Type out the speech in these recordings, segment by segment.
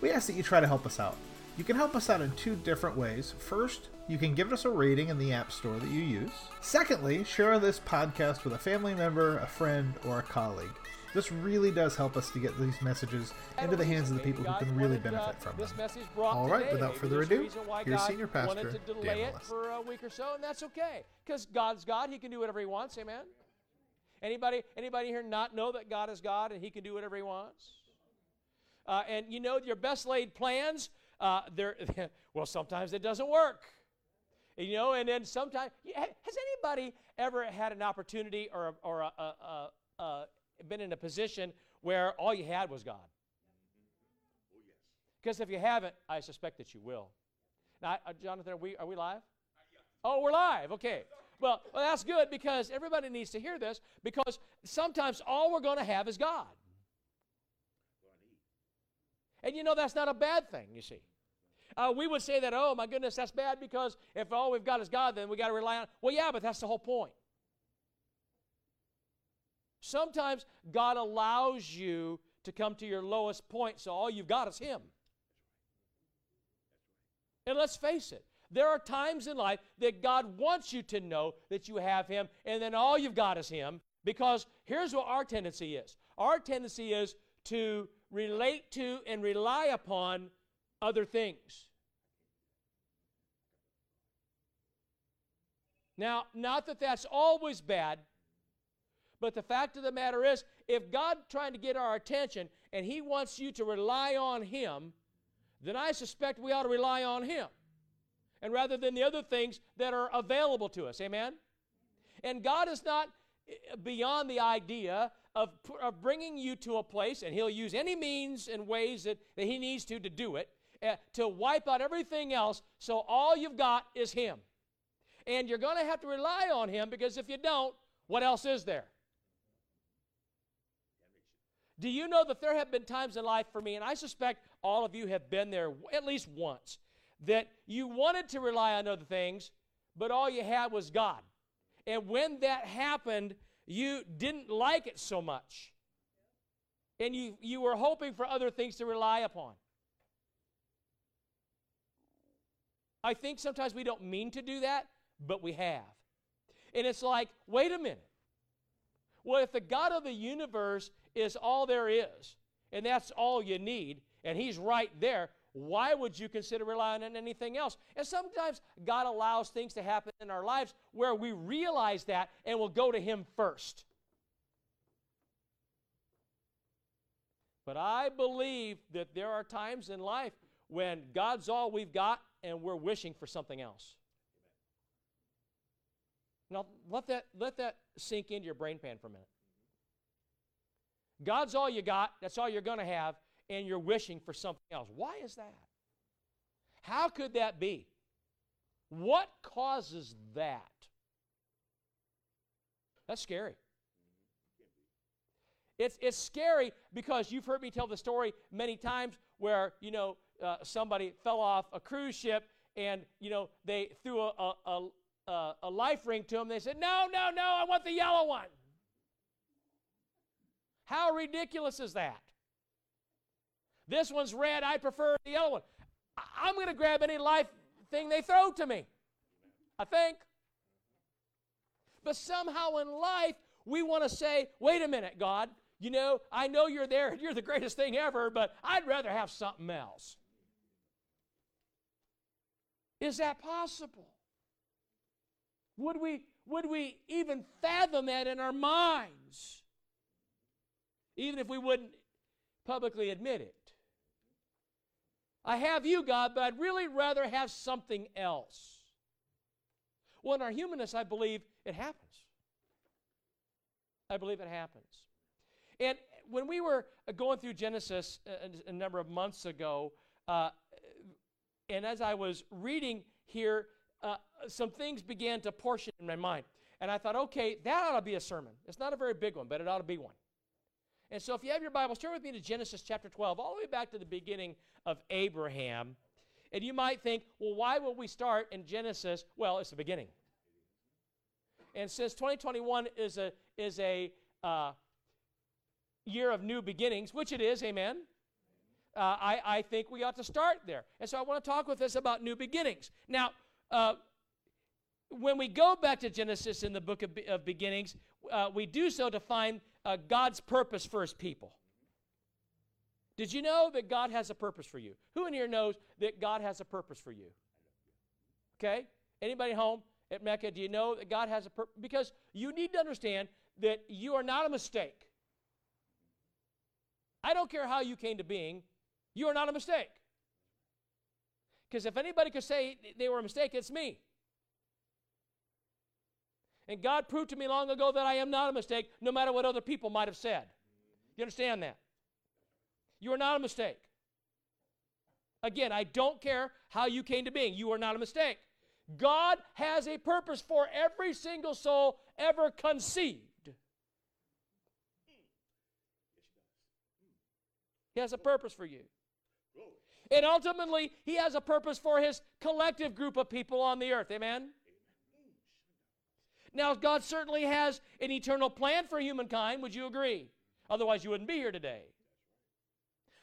we ask that you try to help us out. You can help us out in two different ways. First, you can give us a rating in the App Store that you use. Secondly, share this podcast with a family member, a friend, or a colleague. This really does help us to get these messages into the hands of the people who can really benefit from them. All right, without further ado, here's Senior Pastor to delay it for a week or so, and that's okay, because God's God. He can do whatever He wants. Amen. Anybody, anybody here not know that God is God and He can do whatever He wants? Uh, and you know your best laid plans. Uh, they're well, sometimes it doesn't work. You know, and then sometimes has anybody ever had an opportunity or or a, a, a, been in a position where all you had was God? Yes. Because if you haven't, I suspect that you will. Now, uh, Jonathan, are we are we live? Oh, we're live. Okay. Well, well, that's good because everybody needs to hear this because sometimes all we're going to have is God. And you know that's not a bad thing, you see. Uh, we would say that, oh my goodness, that's bad because if all we've got is God, then we got to rely on. Well, yeah, but that's the whole point. Sometimes God allows you to come to your lowest point, so all you've got is Him. And let's face it, there are times in life that God wants you to know that you have Him, and then all you've got is Him. Because here's what our tendency is our tendency is to relate to and rely upon other things. Now, not that that's always bad, but the fact of the matter is, if God trying to get our attention and He wants you to rely on Him, then I suspect we ought to rely on Him. And rather than the other things that are available to us. Amen? And God is not eh, beyond the idea of, of bringing you to a place, and He'll use any means and ways that, that He needs to to do it, uh, to wipe out everything else so all you've got is Him. And you're going to have to rely on Him because if you don't, what else is there? Do you know that there have been times in life for me, and I suspect all of you have been there at least once, that you wanted to rely on other things, but all you had was God. And when that happened, you didn't like it so much. And you, you were hoping for other things to rely upon. I think sometimes we don't mean to do that, but we have. And it's like, wait a minute. Well, if the God of the universe is all there is, and that's all you need, and He's right there, why would you consider relying on anything else? And sometimes God allows things to happen in our lives where we realize that and we'll go to Him first. But I believe that there are times in life when God's all we've got and we're wishing for something else. Now, let that, let that sink into your brain pan for a minute. God's all you got, that's all you're going to have, and you're wishing for something else. Why is that? How could that be? What causes that? That's scary. It's, it's scary because you've heard me tell the story many times where, you know, uh, somebody fell off a cruise ship and, you know, they threw a, a, a, a, life ring to them. They said, no, no, no, I want the yellow one. How ridiculous is that? This one's red, I prefer the yellow one. I- I'm going to grab any life thing they throw to me, I think. But somehow in life, we want to say, wait a minute, God, you know, I know you're there, and you're the greatest thing ever, but I'd rather have something else. Is that possible? Would we, would we even fathom that in our minds? Even if we wouldn't publicly admit it. I have you, God, but I'd really rather have something else. Well, in our humanness, I believe it happens. I believe it happens. And when we were going through Genesis a, a number of months ago, Uh, and as I was reading here, uh, some things began to portion in my mind. And I thought, okay, that ought to be a sermon. It's not a very big one, but it ought to be one. And so if you have your Bibles, turn with me to Genesis chapter 12, all the way back to the beginning of Abraham. And you might think, well, why would we start in Genesis? Well, it's the beginning. And since 2021 is a, is a uh, year of new beginnings, which it is, amen, uh, I, I think we ought to start there. And so I want to talk with us about new beginnings. Now, uh, when we go back to Genesis in the book of, of beginnings, uh, we do so to find uh, God's purpose for his people. Did you know that God has a purpose for you? Who in here knows that God has a purpose for you? Okay? Anybody home at Mecca, do you know that God has a purpose? Because you need to understand that you are not a mistake. I don't care how you came to being, you are not a mistake. Because if anybody could say they were a mistake, it's me. And God proved to me long ago that I am not a mistake, no matter what other people might have said. You understand that? You are not a mistake. Again, I don't care how you came to being. You are not a mistake. God has a purpose for every single soul ever conceived. He has a purpose for you. And ultimately, He has a purpose for His collective group of people on the earth. Amen? Now, God certainly has an eternal plan for humankind. Would you agree? Otherwise, you wouldn't be here today.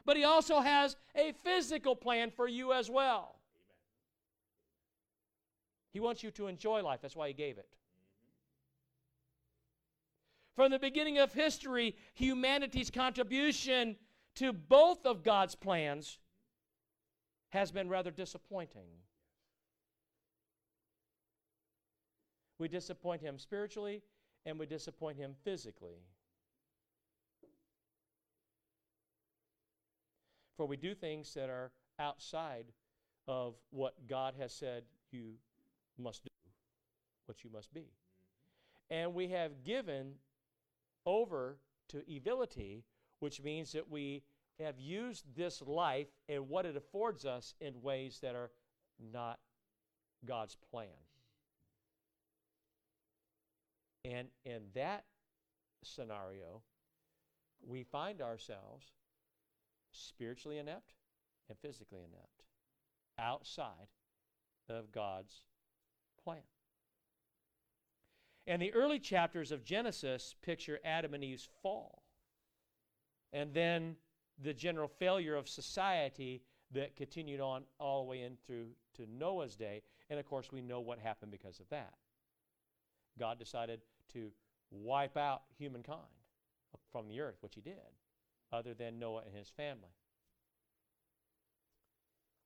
But He also has a physical plan for you as well. He wants you to enjoy life. That's why He gave it. From the beginning of history, humanity's contribution to both of God's plans has been rather disappointing. We disappoint him spiritually and we disappoint him physically. For we do things that are outside of what God has said you must do, what you must be. And we have given over to evility, which means that we have used this life and what it affords us in ways that are not God's plan. And in that scenario, we find ourselves spiritually inept and physically inept, outside of God's plan. And the early chapters of Genesis picture Adam and Eve's fall. And then the general failure of society that continued on all the way into to Noah's day. And of course, we know what happened because of that. God decided to wipe out humankind from the earth, which he did, other than Noah and his family.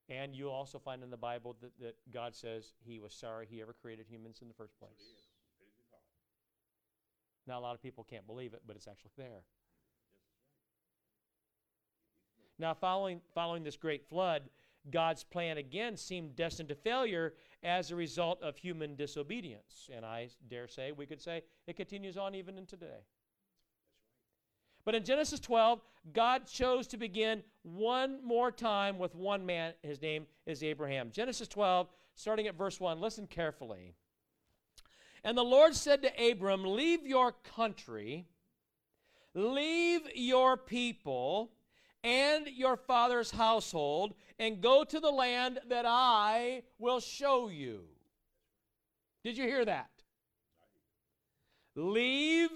And you'll also find in the Bible that, that God says he was sorry he ever created humans in the first place. Now, a lot of people can't believe it, but it's actually there. Now, following, following this great flood, God's plan again seemed destined to failure as a result of human disobedience. And I dare say, we could say, it continues on even in today. But in Genesis 12, God chose to begin one more time with one man. His name is Abraham. Genesis 12, starting at verse 1. Listen carefully. And the Lord said to Abram, Leave your country, leave your people and your father's household and go to the land that I will show you. Did you hear that? Leave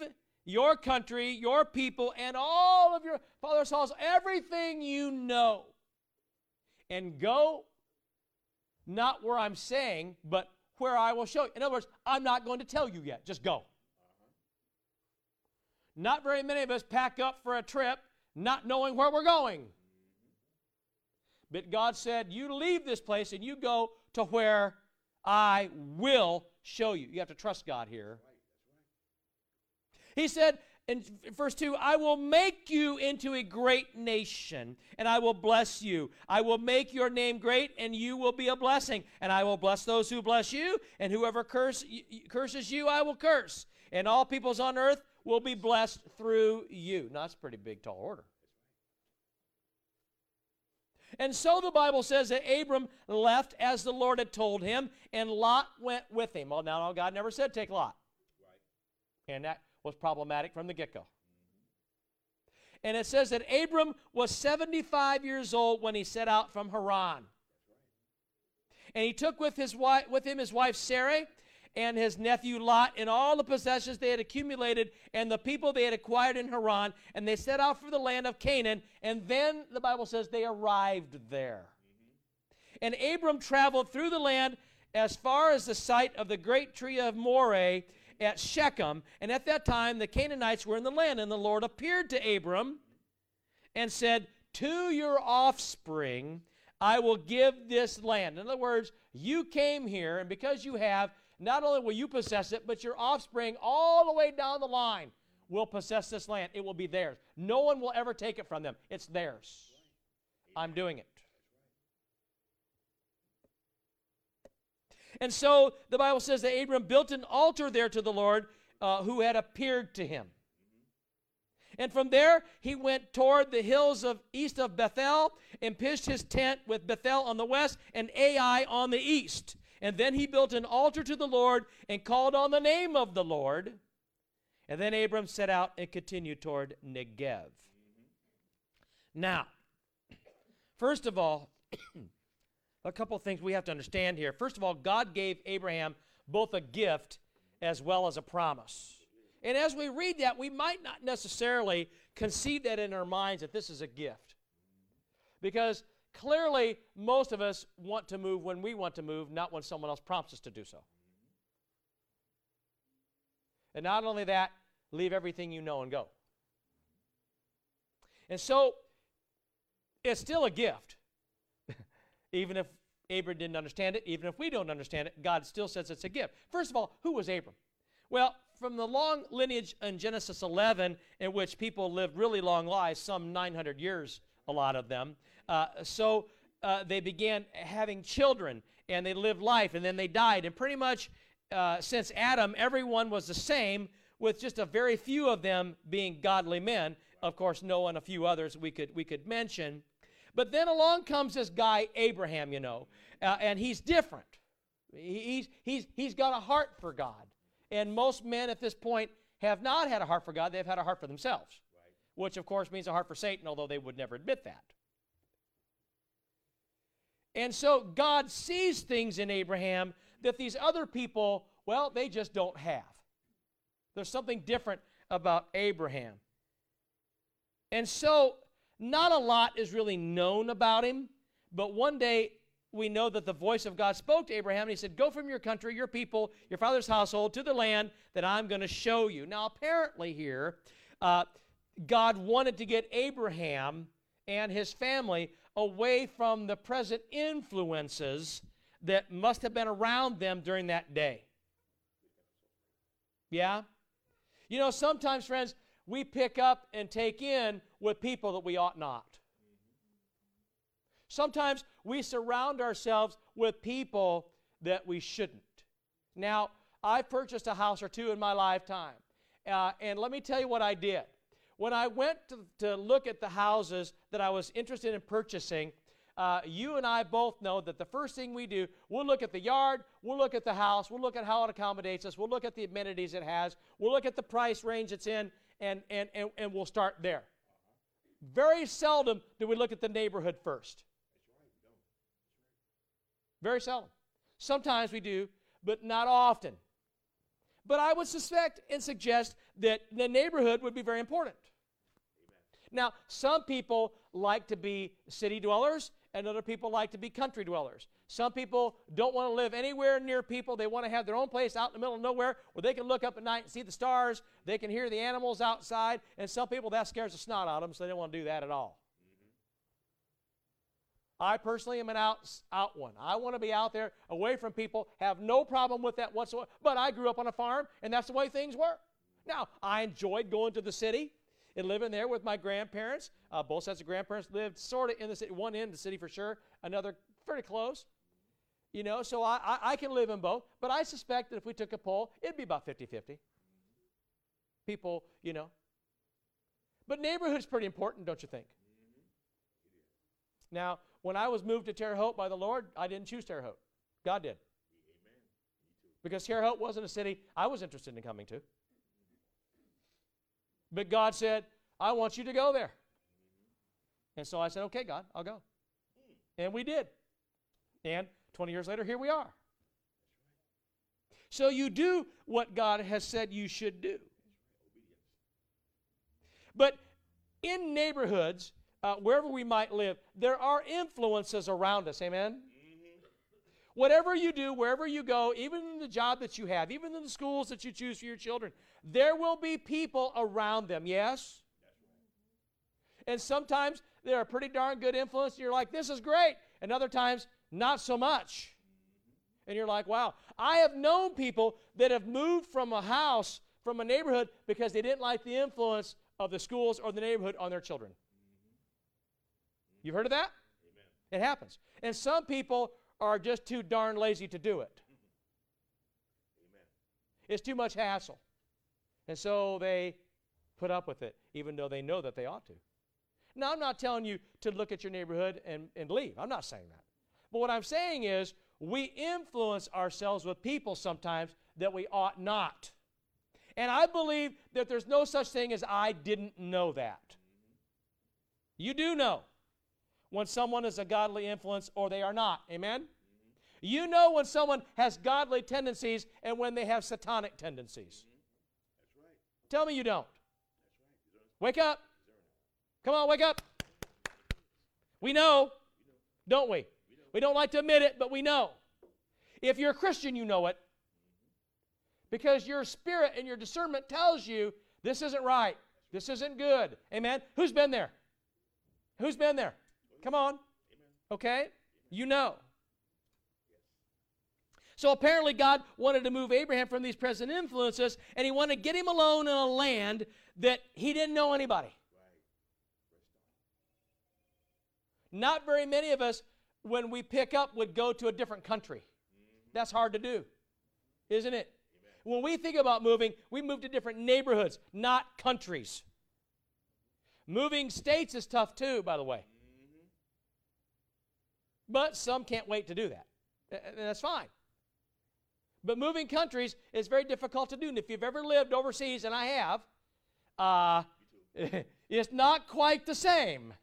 your country, your people, and all of your father's house, everything you know, and go not where I'm saying, but where I will show you. In other words, I'm not going to tell you yet. Just go. Not very many of us pack up for a trip not knowing where we're going. But God said, You leave this place and you go to where I will show you. You have to trust God here. He said in verse 2 I will make you into a great nation, and I will bless you. I will make your name great, and you will be a blessing. And I will bless those who bless you, and whoever curse, curses you, I will curse. And all peoples on earth will be blessed through you. Now, that's a pretty big, tall order. And so the Bible says that Abram left as the Lord had told him, and Lot went with him. Well, now God never said take Lot. And that was problematic from the get go. And it says that Abram was 75 years old when he set out from Haran. And he took with, his wife, with him his wife Sarai and his nephew Lot and all the possessions they had accumulated and the people they had acquired in Haran, and they set out for the land of Canaan, and then the Bible says they arrived there. And Abram traveled through the land as far as the site of the great tree of Moreh at Shechem, and at that time the Canaanites were in the land, and the Lord appeared to Abram and said, To your offspring I will give this land. In other words, you came here, and because you have, not only will you possess it, but your offspring all the way down the line will possess this land. It will be theirs. No one will ever take it from them. It's theirs. I'm doing it. And so the Bible says that Abram built an altar there to the Lord uh, who had appeared to him. And from there, he went toward the hills of east of Bethel and pitched his tent with Bethel on the west and Ai on the east. And then he built an altar to the Lord and called on the name of the Lord. And then Abram set out and continued toward Negev. Now, first of all, a couple things we have to understand here. First of all, God gave Abraham both a gift as well as a promise. And as we read that, we might not necessarily conceive that in our minds that this is a gift. Because clearly, most of us want to move when we want to move, not when someone else prompts us to do so. And not only that, leave everything you know and go. And so, it's still a gift. even if Abram didn't understand it, even if we don't understand it, God still says it's a gift. First of all, who was Abram? Well, from the long lineage in Genesis 11, in which people lived really long lives, some 900 years, a lot of them, uh, so uh, they began having children and they lived life and then they died. And pretty much uh, since Adam, everyone was the same, with just a very few of them being godly men. Of course, Noah and a few others we could, we could mention. But then along comes this guy, Abraham, you know, uh, and he's different. He's, he's, he's got a heart for God. And most men at this point have not had a heart for God, they've had a heart for themselves, right. which of course means a heart for Satan, although they would never admit that. And so God sees things in Abraham that these other people, well, they just don't have. There's something different about Abraham. And so, not a lot is really known about him, but one day we know that the voice of God spoke to Abraham and he said, Go from your country, your people, your father's household to the land that I'm going to show you. Now, apparently, here, uh, God wanted to get Abraham and his family away from the present influences that must have been around them during that day. Yeah? You know, sometimes, friends, we pick up and take in with people that we ought not. Sometimes we surround ourselves with people that we shouldn't. Now, I've purchased a house or two in my lifetime. Uh, and let me tell you what I did. When I went to, to look at the houses that I was interested in purchasing, uh, you and I both know that the first thing we do, we'll look at the yard, we'll look at the house, we'll look at how it accommodates us, we'll look at the amenities it has, we'll look at the price range it's in, and, and, and, and we'll start there. Very seldom do we look at the neighborhood first. Very seldom. Sometimes we do, but not often. But I would suspect and suggest that the neighborhood would be very important. Now, some people like to be city dwellers, and other people like to be country dwellers. Some people don't want to live anywhere near people. They want to have their own place out in the middle of nowhere where they can look up at night and see the stars. They can hear the animals outside. And some people, that scares the snot out of them, so they don't want to do that at all. I personally am an out, out one. I want to be out there away from people, have no problem with that whatsoever. But I grew up on a farm, and that's the way things were. Now, I enjoyed going to the city and living there with my grandparents. Uh, both sets of grandparents lived sort of in the city, one end of the city for sure, another pretty close. You know, so I, I, I can live in both. But I suspect that if we took a poll, it'd be about 50 50. People, you know. But neighborhood's pretty important, don't you think? Now, when I was moved to Terre Haute by the Lord, I didn't choose Terre Haute. God did. Because Terre Haute wasn't a city I was interested in coming to. But God said, I want you to go there. And so I said, okay, God, I'll go. And we did. And 20 years later, here we are. So you do what God has said you should do. But in neighborhoods, uh, wherever we might live, there are influences around us. Amen? Whatever you do, wherever you go, even in the job that you have, even in the schools that you choose for your children, there will be people around them. Yes? And sometimes they're a pretty darn good influence, and you're like, this is great. And other times, not so much. And you're like, wow. I have known people that have moved from a house, from a neighborhood, because they didn't like the influence of the schools or the neighborhood on their children. You've heard of that? Amen. It happens. And some people are just too darn lazy to do it. Amen. It's too much hassle. And so they put up with it, even though they know that they ought to. Now, I'm not telling you to look at your neighborhood and, and leave. I'm not saying that. But what I'm saying is, we influence ourselves with people sometimes that we ought not. And I believe that there's no such thing as I didn't know that. Mm-hmm. You do know when someone is a godly influence or they are not. Amen? You know when someone has godly tendencies and when they have satanic tendencies. Tell me you don't. Wake up. Come on, wake up. We know, don't we? We don't like to admit it, but we know. If you're a Christian, you know it. Because your spirit and your discernment tells you this isn't right. This isn't good. Amen. Who's been there? Who's been there? Come on. Okay? You know. So apparently, God wanted to move Abraham from these present influences, and he wanted to get him alone in a land that he didn't know anybody. Not very many of us, when we pick up, would go to a different country. That's hard to do, isn't it? When we think about moving, we move to different neighborhoods, not countries. Moving states is tough too, by the way. But some can't wait to do that. And that's fine. But moving countries is very difficult to do. And if you've ever lived overseas, and I have, uh, it's not quite the same.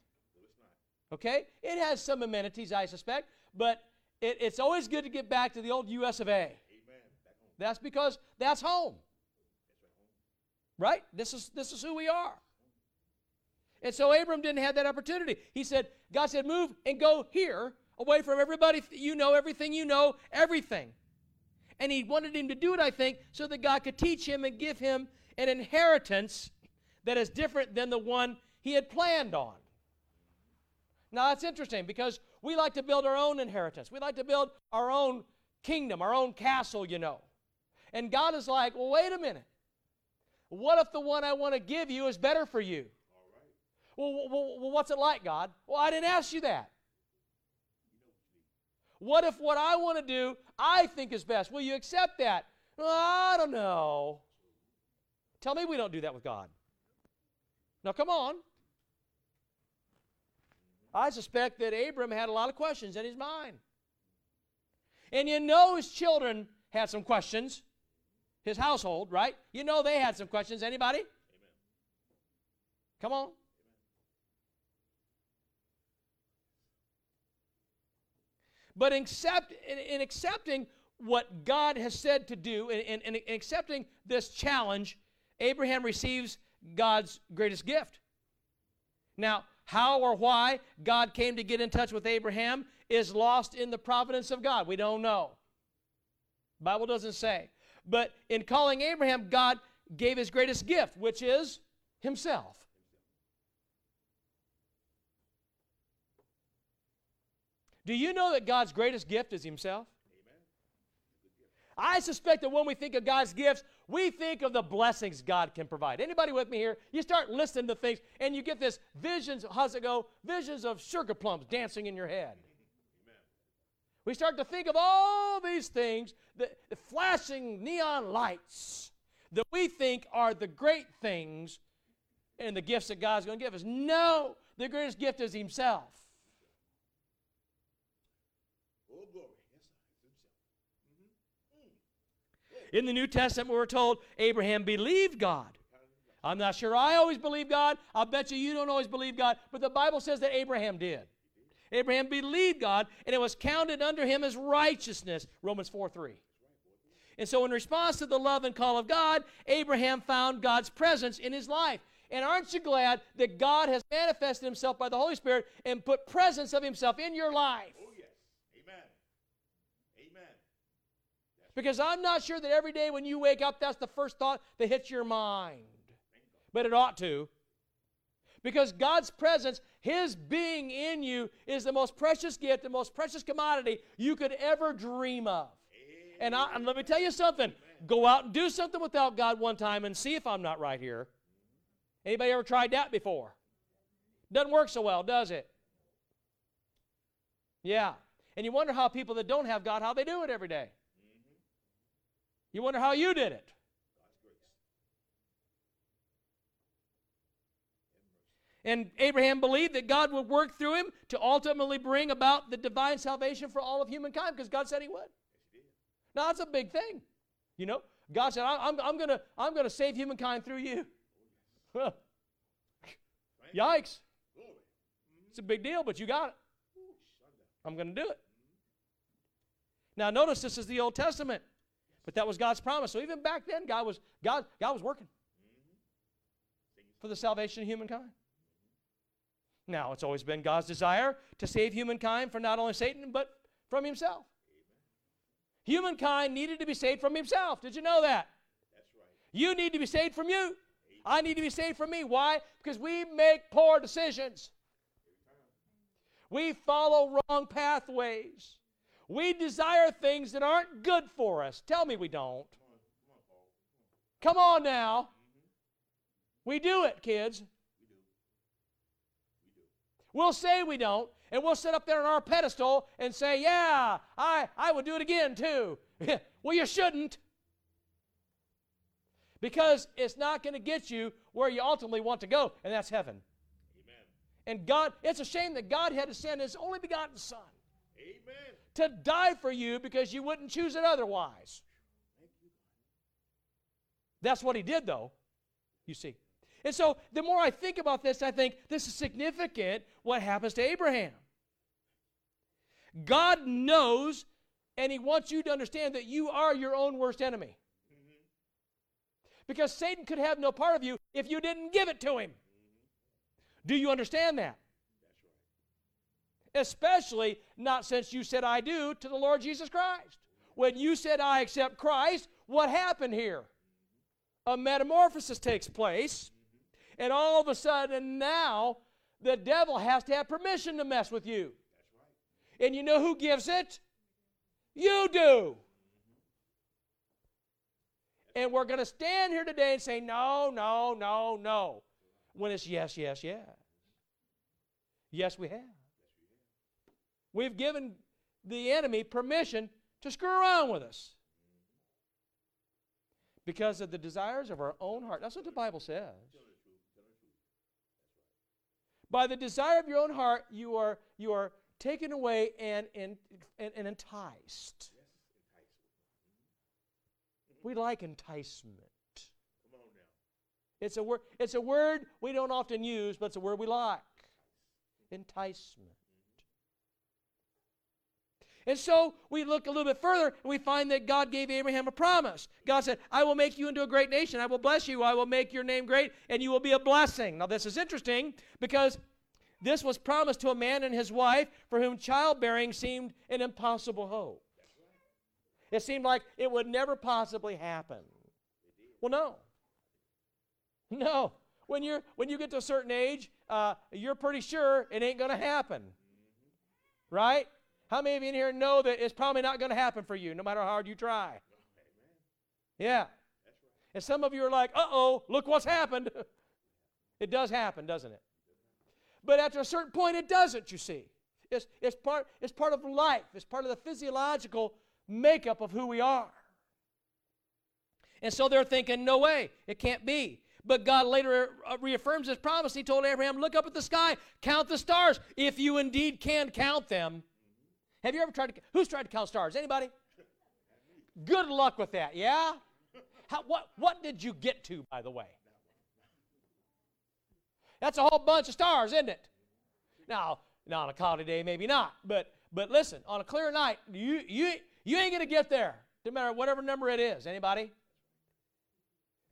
Okay? It has some amenities, I suspect, but it, it's always good to get back to the old US of A. Amen. That's because that's home. Right? This is, this is who we are. And so Abram didn't have that opportunity. He said, God said, move and go here, away from everybody you know, everything you know, everything. And he wanted him to do it, I think, so that God could teach him and give him an inheritance that is different than the one he had planned on. Now, that's interesting because we like to build our own inheritance. We like to build our own kingdom, our own castle, you know. And God is like, well, wait a minute. What if the one I want to give you is better for you? Well, well, well, what's it like, God? Well, I didn't ask you that. What if what I want to do, I think is best? Will you accept that? Well, I don't know. Tell me we don't do that with God. Now, come on. I suspect that Abram had a lot of questions in his mind. And you know his children had some questions. His household, right? You know they had some questions. Anybody? Amen. Come on. But in, accept, in, in accepting what God has said to do, and in, in, in accepting this challenge, Abraham receives God's greatest gift. Now, how or why God came to get in touch with Abraham is lost in the providence of God. We don't know. Bible doesn't say. But in calling Abraham, God gave his greatest gift, which is himself. Do you know that God's greatest gift is himself? I suspect that when we think of God's gifts, we think of the blessings God can provide. Anybody with me here? You start listening to things and you get this visions, how's it go? Visions of sugar plums dancing in your head. Amen. We start to think of all these things, the, the flashing neon lights that we think are the great things and the gifts that God's going to give us. No, the greatest gift is Himself. In the New Testament, we're told Abraham believed God. I'm not sure I always believe God. I'll bet you you don't always believe God. But the Bible says that Abraham did. Abraham believed God, and it was counted under him as righteousness. Romans 4 3. And so, in response to the love and call of God, Abraham found God's presence in his life. And aren't you glad that God has manifested himself by the Holy Spirit and put presence of himself in your life? Oh, yes. Amen. Amen. Because I'm not sure that every day when you wake up, that's the first thought that hits your mind. But it ought to. Because God's presence, His being in you, is the most precious gift, the most precious commodity you could ever dream of. And, I, and let me tell you something. Go out and do something without God one time and see if I'm not right here. Anybody ever tried that before? Doesn't work so well, does it? Yeah. And you wonder how people that don't have God, how they do it every day. You wonder how you did it. And Abraham believed that God would work through him to ultimately bring about the divine salvation for all of humankind because God said he would. Now, that's a big thing. You know, God said, I'm, I'm going to I'm gonna save humankind through you. Yikes. It's a big deal, but you got it. I'm going to do it. Now notice this is the Old Testament, but that was God's promise. So even back then, God was God God was working for the salvation of humankind. Now it's always been God's desire to save humankind from not only Satan but from himself. Humankind needed to be saved from himself. Did you know that? That's right. You need to be saved from you. I need to be saved from me. Why? Because we make poor decisions. We follow wrong pathways. We desire things that aren't good for us. Tell me we don't. Come on now. We do it, kids. We'll say we don't, and we'll sit up there on our pedestal and say, Yeah, I, I would do it again too. well, you shouldn't because it's not going to get you where you ultimately want to go, and that's heaven. Amen. And God, it's a shame that God had to send His only begotten Son Amen. To die for you because you wouldn't choose it otherwise. That's what He did, though, you see. And so the more I think about this, I think this is significant what happens to Abraham. God knows and He wants you to understand that you are your own worst enemy. Because Satan could have no part of you if you didn't give it to him. Do you understand that? Especially not since you said I do to the Lord Jesus Christ. When you said I accept Christ, what happened here? A metamorphosis takes place, and all of a sudden now the devil has to have permission to mess with you. And you know who gives it? You do. And we're going to stand here today and say, no, no, no, no. When it's yes, yes, yes. Yes, we have. We've given the enemy permission to screw around with us because of the desires of our own heart. That's what the Bible says. By the desire of your own heart, you are, you are taken away and, and, and, and enticed. We like enticement. It's a word, it's a word we don't often use, but it's a word we like. Enticement. And so we look a little bit further and we find that God gave Abraham a promise. God said, I will make you into a great nation. I will bless you. I will make your name great, and you will be a blessing. Now, this is interesting because this was promised to a man and his wife for whom childbearing seemed an impossible hope. It seemed like it would never possibly happen. Well, no. No. When, you're, when you get to a certain age, uh, you're pretty sure it ain't going to happen. Right? How many of you in here know that it's probably not going to happen for you, no matter how hard you try? Yeah. And some of you are like, uh oh, look what's happened. it does happen, doesn't it? But after a certain point, it doesn't, you see. It's, it's, part, it's part of life, it's part of the physiological makeup of who we are. And so they're thinking, no way, it can't be. But God later uh, reaffirms his promise. He told Abraham, Look up at the sky, count the stars. If you indeed can count them, Have you ever tried to? Who's tried to count stars? Anybody? Good luck with that. Yeah. How, what what did you get to, by the way? That's a whole bunch of stars, isn't it? Now, now on a cloudy day, maybe not. But but listen, on a clear night, you you you ain't gonna get there, no matter whatever number it is. Anybody?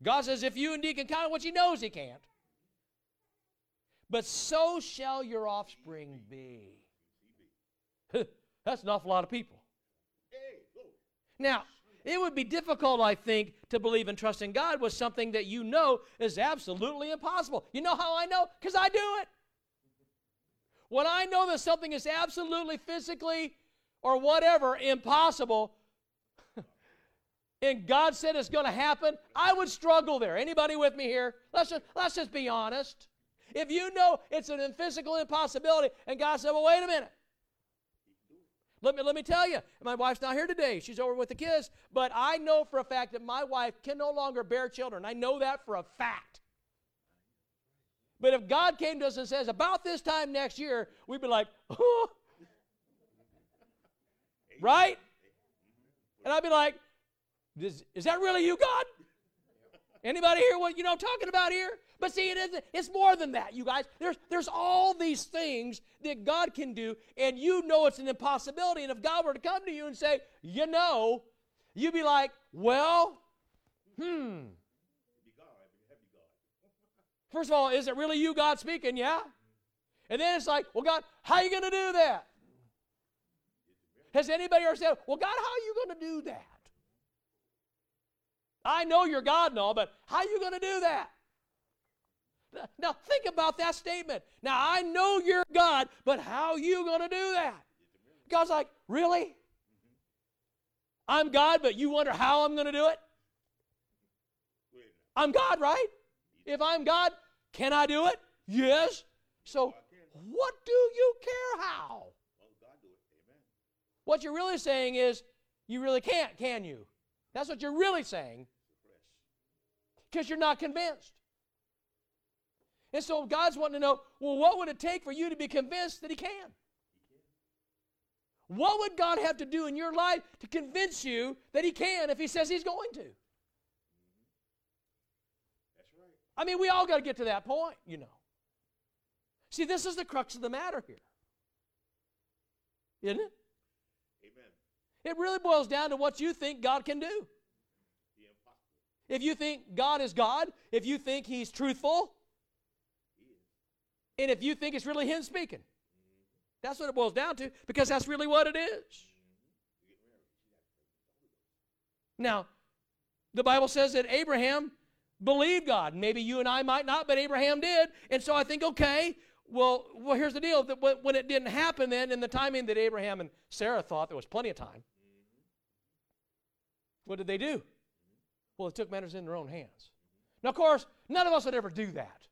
God says, if you indeed can count, what He knows He can't. But so shall your offspring be. That's an awful lot of people. Now, it would be difficult, I think, to believe and trust in God was something that you know is absolutely impossible. You know how I know? Because I do it. When I know that something is absolutely physically or whatever impossible, and God said it's going to happen, I would struggle there. Anybody with me here? Let's just, let's just be honest. If you know it's an physical impossibility, and God said, well, wait a minute. Let me, let me tell you, my wife's not here today. She's over with the kids. But I know for a fact that my wife can no longer bear children. I know that for a fact. But if God came to us and says, about this time next year, we'd be like, oh. right? And I'd be like, is, is that really you, God? Anybody hear what you know I'm talking about here? But see, it isn't, it's more than that, you guys. There's, there's all these things that God can do, and you know it's an impossibility. And if God were to come to you and say, you know, you'd be like, well, hmm. First of all, is it really you, God, speaking? Yeah. And then it's like, well, God, how are you going to do that? Has anybody ever said, well, God, how are you going to do that? I know you're God and all, but how are you going to do that? Now, think about that statement. Now, I know you're God, but how you going to do that? God's like, really? I'm God, but you wonder how I'm going to do it? I'm God, right? If I'm God, can I do it? Yes. So, what do you care how? What you're really saying is, you really can't, can you? That's what you're really saying. Because you're not convinced. And so God's wanting to know, well, what would it take for you to be convinced that He can? What would God have to do in your life to convince you that He can if He says He's going to? That's right. I mean, we all got to get to that point, you know. See, this is the crux of the matter here. Isn't it? Amen. It really boils down to what you think God can do. If you think God is God, if you think He's truthful, and if you think it's really Him speaking. That's what it boils down to because that's really what it is. Now, the Bible says that Abraham believed God. Maybe you and I might not, but Abraham did. And so I think, okay, well, well here's the deal. That when it didn't happen then, in the timing that Abraham and Sarah thought there was plenty of time, what did they do? Well, they took matters in their own hands. Now, of course, none of us would ever do that.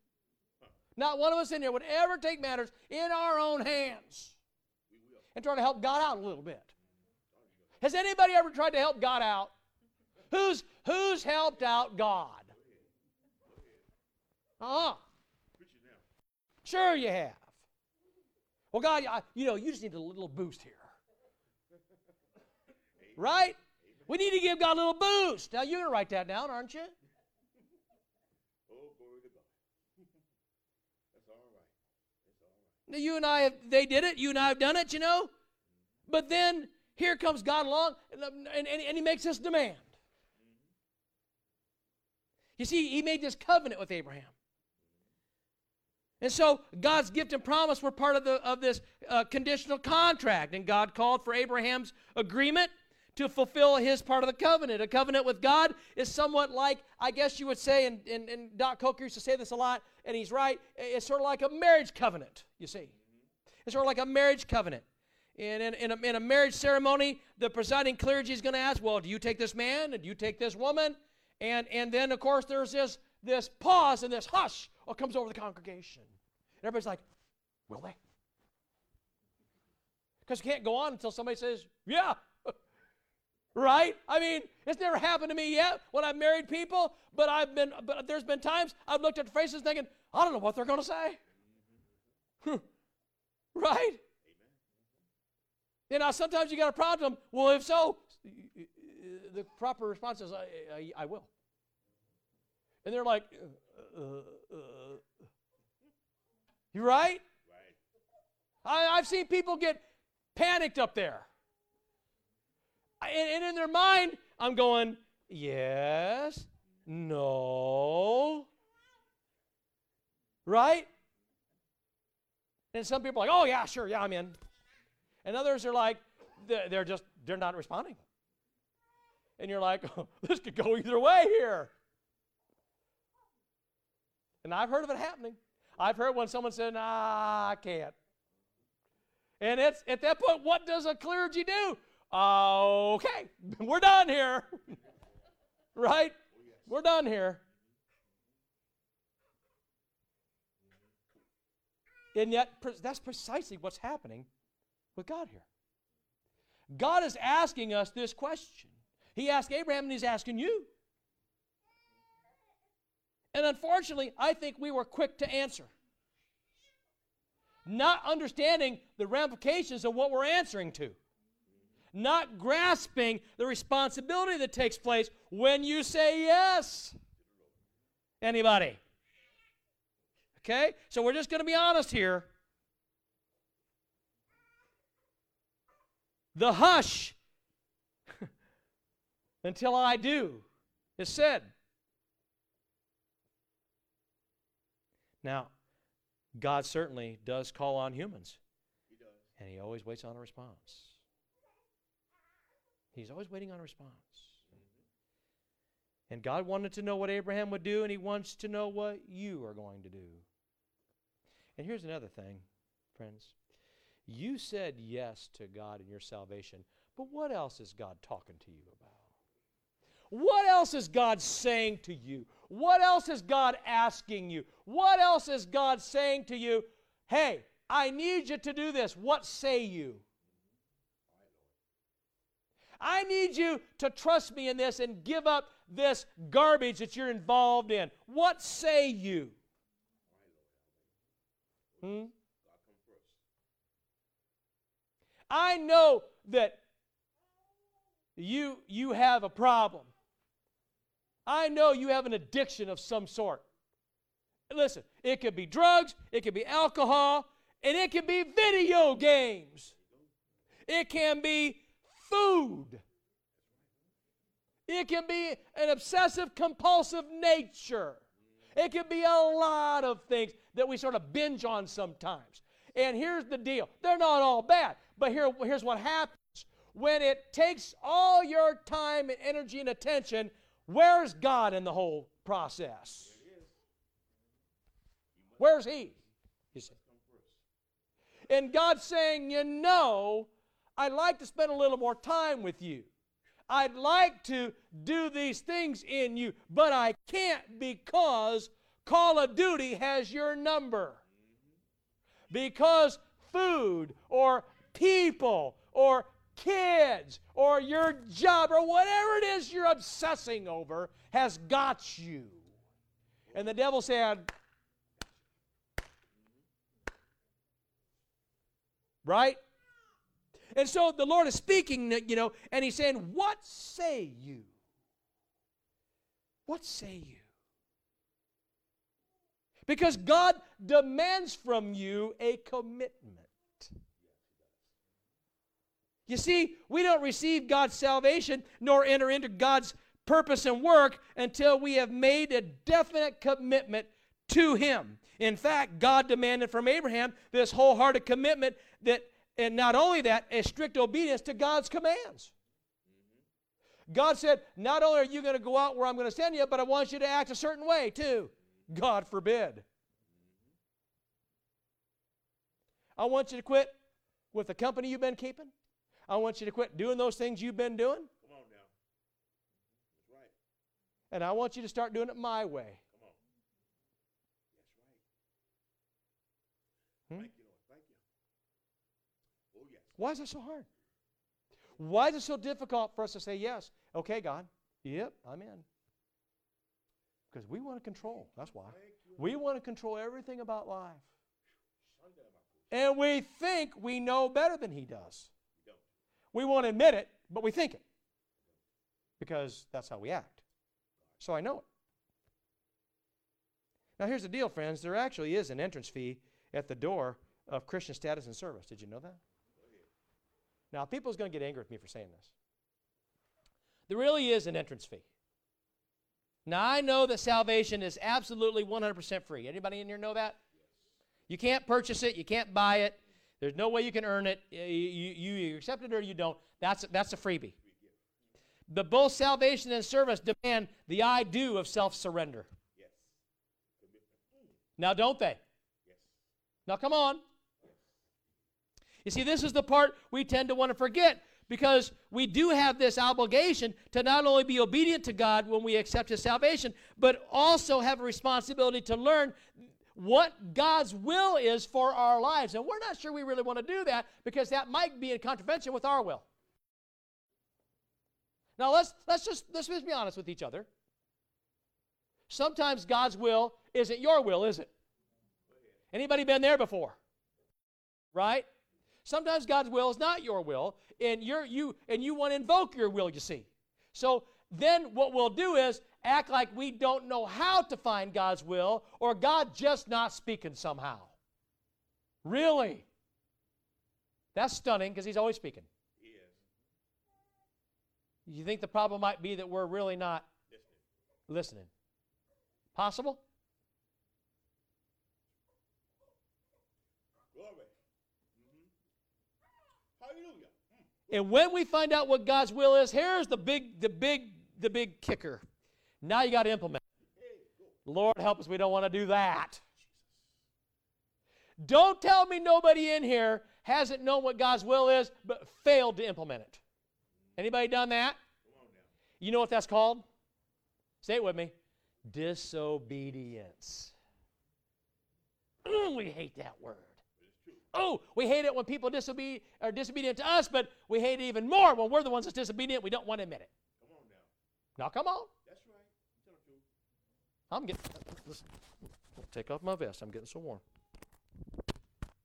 Not one of us in here would ever take matters in our own hands and try to help God out a little bit. Has anybody ever tried to help God out? Who's who's helped out God? Uh-huh. Sure you have. Well, God, I, you know, you just need a little boost here. Right? We need to give God a little boost. Now, you're going to write that down, aren't you? Oh, glory to God. That's all right. That's all right. Now, you and I, have, they did it. You and I have done it, you know. But then here comes God along, and, and, and He makes this demand. You see, He made this covenant with Abraham. And so God's gift and promise were part of, the, of this uh, conditional contract. And God called for Abraham's agreement to fulfill his part of the covenant. A covenant with God is somewhat like, I guess you would say, and, and, and Doc Coker used to say this a lot, and he's right, it's sort of like a marriage covenant, you see. It's sort of like a marriage covenant. And in, in, a, in a marriage ceremony, the presiding clergy is going to ask, well, do you take this man? And do you take this woman? And, and then, of course, there's this, this pause and this hush what comes over the congregation. And everybody's like, will they? Because you can't go on until somebody says, yeah. Right? I mean, it's never happened to me yet when I've married people, but I've been but there's been times I've looked at faces thinking, I don't know what they're gonna say. right? You know, sometimes you got a problem. Well, if so, the proper response is, I, I, I will. And they're like, uh, uh, uh. you right? Right. I, I've seen people get panicked up there. And, and in their mind, I'm going, yes, no, right? And some people are like, oh, yeah, sure, yeah, I'm in. And others are like, they're they're just, they're not responding. And you're like, oh, this could go either way here. And I've heard of it happening. I've heard when someone said, nah, I can't. And it's at that point, what does a clergy do? Okay, we're done here. right? We're done here. And yet, that's precisely what's happening with God here. God is asking us this question. He asked Abraham, and He's asking you. And unfortunately, I think we were quick to answer. Not understanding the ramifications of what we're answering to. Not grasping the responsibility that takes place when you say yes. Anybody? Okay? So we're just going to be honest here. The hush until I do is said. Now, God certainly does call on humans, He does. and He always waits on a response. He's always waiting on a response. And God wanted to know what Abraham would do, and He wants to know what you are going to do. And here's another thing, friends. You said yes to God in your salvation, but what else is God talking to you about? What else is God saying to you? What else is God asking you? What else is God saying to you? Hey, I need you to do this. What say you? I need you to trust me in this and give up this garbage that you're involved in. What say you? Hmm? I know that you you have a problem. I know you have an addiction of some sort. Listen, it could be drugs, it could be alcohol, and it can be video games. It can be food. It can be an obsessive compulsive nature. It can be a lot of things that we sort of binge on sometimes. And here's the deal they're not all bad, but here, here's what happens. When it takes all your time and energy and attention, where's God in the whole process? Where's He? And God's saying, You know, I'd like to spend a little more time with you. I'd like to do these things in you, but I can't because Call of Duty has your number. Because food or people or kids or your job or whatever it is you're obsessing over has got you. And the devil said, right? And so the Lord is speaking, you know, and He's saying, What say you? What say you? Because God demands from you a commitment. You see, we don't receive God's salvation nor enter into God's purpose and work until we have made a definite commitment to Him. In fact, God demanded from Abraham this wholehearted commitment that, and not only that, a strict obedience to God's commands. God said, Not only are you going to go out where I'm going to send you, but I want you to act a certain way too. God forbid. I want you to quit with the company you've been keeping. I want you to quit doing those things you've been doing. Come on now. That's right. And I want you to start doing it my way. Come on. That's right. Hmm? Thank you, Lord. Thank you. Oh, yes. Why is it so hard? Why is it so difficult for us to say yes? Okay, God. Yep, I'm in. Because we want to control. That's why. We want to control everything about life. And we think we know better than He does. We won't admit it, but we think it. Because that's how we act. So I know it. Now, here's the deal, friends. There actually is an entrance fee at the door of Christian status and service. Did you know that? Now, people's going to get angry with me for saying this. There really is an entrance fee. Now, I know that salvation is absolutely 100% free. Anybody in here know that? You can't purchase it. You can't buy it. There's no way you can earn it. You, you, you accept it or you don't. That's, that's a freebie. But both salvation and service demand the I do of self surrender. Yes. Now, don't they? Yes. Now, come on. You see, this is the part we tend to want to forget because we do have this obligation to not only be obedient to God when we accept His salvation, but also have a responsibility to learn what God's will is for our lives. And we're not sure we really want to do that because that might be in contravention with our will. Now let's let's just let's just be honest with each other. Sometimes God's will isn't your will, is it? Anybody been there before? Right? Sometimes God's will is not your will, and you're you and you want to invoke your will, you see. So then what we'll do is act like we don't know how to find God's will or God just not speaking somehow. Really? That's stunning because he's always speaking. He is. You think the problem might be that we're really not Listening. listening? Possible? Glory. Mm-hmm. Hallelujah. Mm. And when we find out what God's will is, here's the big, the big, the big kicker. Now you got to implement. It. Lord help us, we don't want to do that. Don't tell me nobody in here hasn't known what God's will is, but failed to implement it. Anybody done that? You know what that's called? Say it with me. Disobedience. We hate that word. Oh, we hate it when people disobe- are disobedient to us, but we hate it even more when we're the ones that's disobedient. We don't want to admit it. Come on now. Now, come on. That's right. Tell the truth. I'm getting. Listen, take off my vest. I'm getting so warm.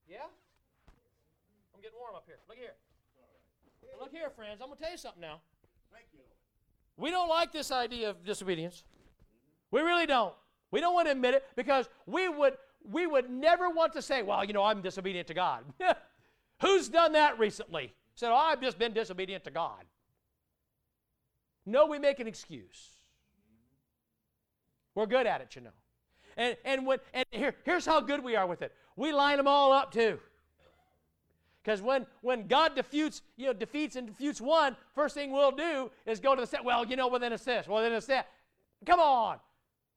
Yeah? I'm getting warm up here. Look here. Look here, friends. I'm going to tell you something now. Thank you, We don't like this idea of disobedience. We really don't. We don't want to admit it because we would we would never want to say, well, you know, I'm disobedient to God. Who's done that recently? Said, oh, I've just been disobedient to God. No, we make an excuse. We're good at it, you know. And and when and here, here's how good we are with it. We line them all up too. Because when, when God defeats, you know, defeats and defeats one, first thing we'll do is go to the set. Well, you know, then it's this. Well, then it's that. Come on.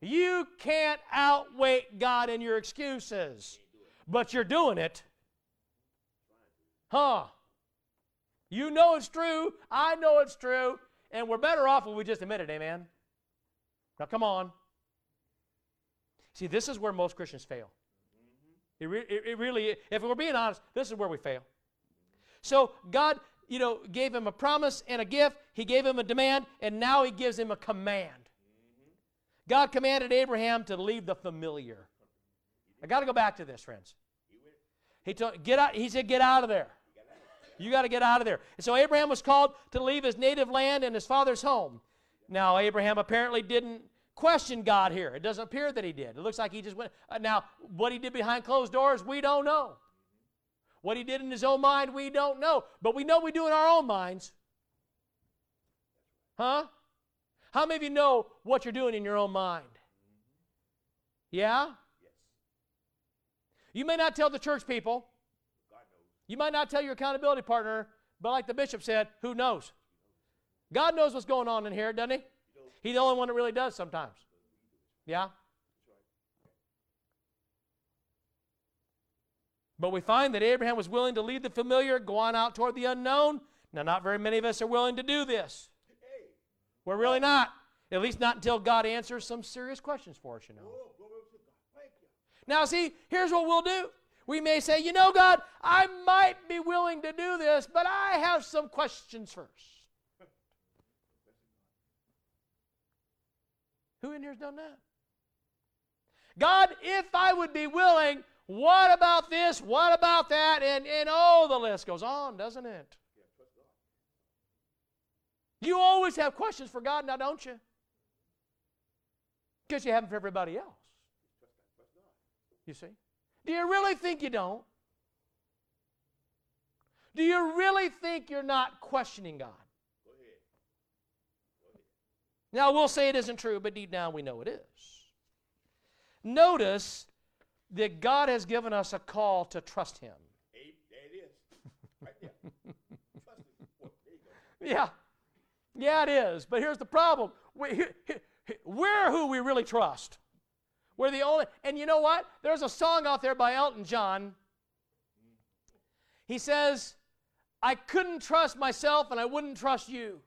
You can't outweigh God in your excuses. But you're doing it. Huh. You know it's true. I know it's true. And we're better off when we just admit it, amen? Now, come on. See, this is where most Christians fail. It, re- it, really, if we're being honest, this is where we fail. So God, you know, gave him a promise and a gift. He gave him a demand, and now he gives him a command. God commanded Abraham to leave the familiar. I got to go back to this, friends. He told, get out. He said, get out of there. You got to get out of there. And so Abraham was called to leave his native land and his father's home. Now Abraham apparently didn't question God here. It doesn't appear that he did. It looks like he just went. Uh, now, what he did behind closed doors, we don't know. What he did in his own mind, we don't know. But we know we do in our own minds. Huh? How many of you know what you're doing in your own mind? Yeah? Yes. You may not tell the church people. God knows. You might not tell your accountability partner, but like the bishop said, who knows? God knows what's going on in here, doesn't he? He's the only one that really does sometimes. Yeah? But we find that Abraham was willing to leave the familiar, go on out toward the unknown. Now, not very many of us are willing to do this. We're really not. At least not until God answers some serious questions for us, you know. Now, see, here's what we'll do. We may say, you know, God, I might be willing to do this, but I have some questions first. Who in here's done that? God, if I would be willing, what about this? What about that? And, and oh, the list goes on, doesn't it? Yeah, trust God. You always have questions for God now, don't you? Because you have them for everybody else. You see? Do you really think you don't? Do you really think you're not questioning God? Now, we'll say it isn't true, but deep down we know it is. Notice that God has given us a call to trust Him. There it is. Right there. Trust me. Well, there go. Yeah. Yeah, it is. But here's the problem we, we're who we really trust. We're the only, and you know what? There's a song out there by Elton John. He says, I couldn't trust myself and I wouldn't trust you.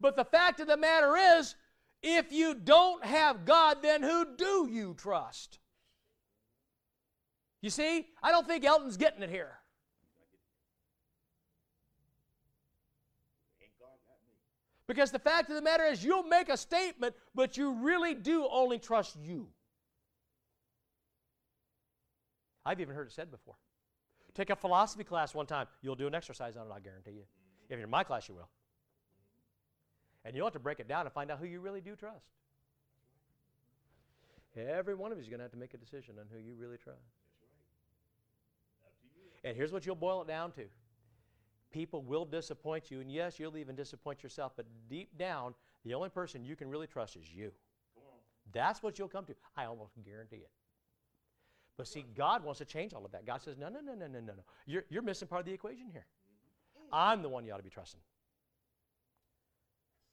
But the fact of the matter is, if you don't have God, then who do you trust? You see, I don't think Elton's getting it here. Ain't God got me. Because the fact of the matter is, you'll make a statement, but you really do only trust you. I've even heard it said before. Take a philosophy class one time. You'll do an exercise on it, I guarantee you. If you're in my class, you will. And you'll have to break it down and find out who you really do trust. Every one of you is going to have to make a decision on who you really trust. And here's what you'll boil it down to people will disappoint you, and yes, you'll even disappoint yourself, but deep down, the only person you can really trust is you. That's what you'll come to. I almost guarantee it. But see, God wants to change all of that. God says, no, no, no, no, no, no, no. You're, you're missing part of the equation here. I'm the one you ought to be trusting.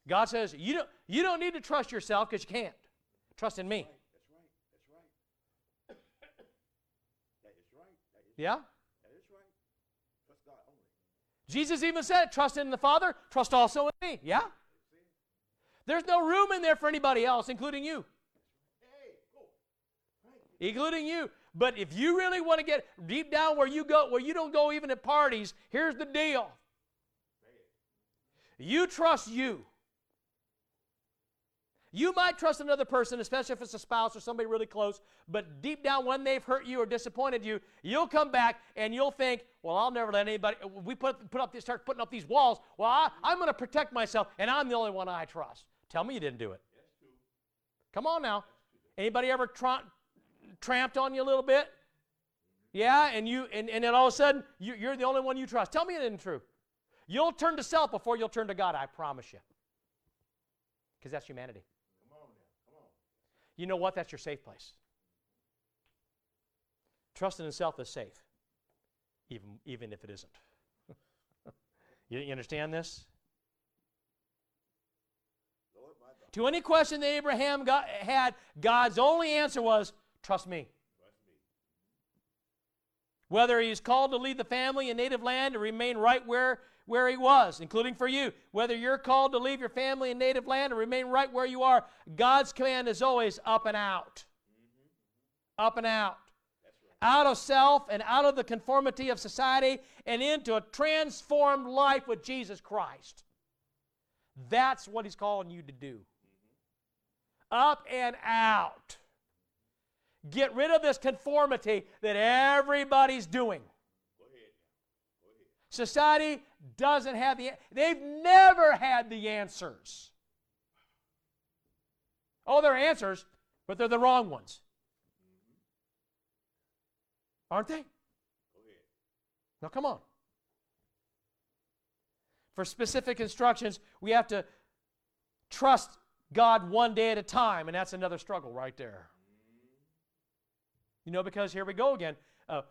God says, you don't, you don't need to trust yourself because you can't. Trust in me. That's right. That's right. that is right. That is, Yeah? that is right. Trust God only. Jesus even said, trust in the Father, trust also in me. Yeah? There's no room in there for anybody else, including you. Including you. But if you really want to get deep down where you go, where you don't go even at parties, here's the deal. You trust you. You might trust another person, especially if it's a spouse or somebody really close, but deep down when they've hurt you or disappointed you, you'll come back and you'll think, well, I'll never let anybody, we put, put up, these- start putting up these walls. Well, I, I'm going to protect myself and I'm the only one I trust. Tell me you didn't do it. Come on now. Anybody ever tra- tramped on you a little bit? Yeah, and you and, and then all of a sudden you, you're the only one you trust. Tell me it isn't true. You'll turn to self before you'll turn to God, I promise you. Because that's humanity. Come on now. Come on. You know what? That's your safe place. Trusting in self is safe, even, even if it isn't. you, you understand this? Lord, To any question that Abraham got, had, God's only answer was, Trust me. Whether he's called to lead the family in native land or remain right where, where he was, including for you. Whether you're called to leave your family in native land or remain right where you are, God's command is always up and out. Mm-hmm. Up and out. Out of self and out of the conformity of society and into a transformed life with Jesus Christ. That's what he's calling you to do. Mm-hmm. Up and out. Get rid of this conformity that everybody's doing. Go ahead. Go ahead. Society doesn't have the they've never had the answers. Oh, they're answers, but they're the wrong ones. Aren't they? Now come on. For specific instructions, we have to trust God one day at a time, and that's another struggle right there. You know, because here we go again. Uh,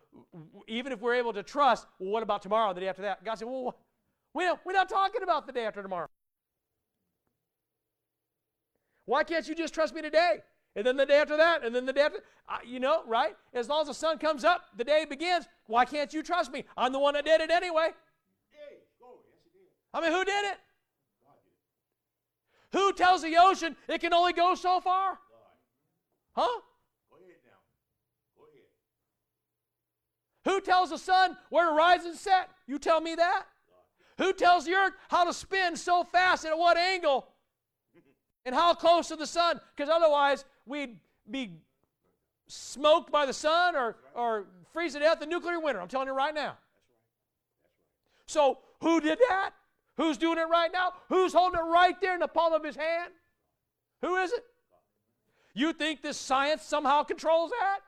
even if we're able to trust, well, what about tomorrow, the day after that? God said, well, we're not talking about the day after tomorrow. Why can't you just trust me today? And then the day after that, and then the day after, uh, you know, right? As long as the sun comes up, the day begins. Why can't you trust me? I'm the one that did it anyway. I mean, who did it. Who tells the ocean it can only go so far? Huh? Go ahead now. Go ahead. Who tells the sun where to rise and set? You tell me that. Who tells the earth how to spin so fast and at what angle and how close to the sun? Because otherwise we'd be smoked by the sun or, or freeze to death in nuclear winter. I'm telling you right now. So, who did that? Who's doing it right now? Who's holding it right there in the palm of his hand? Who is it? You think this science somehow controls that?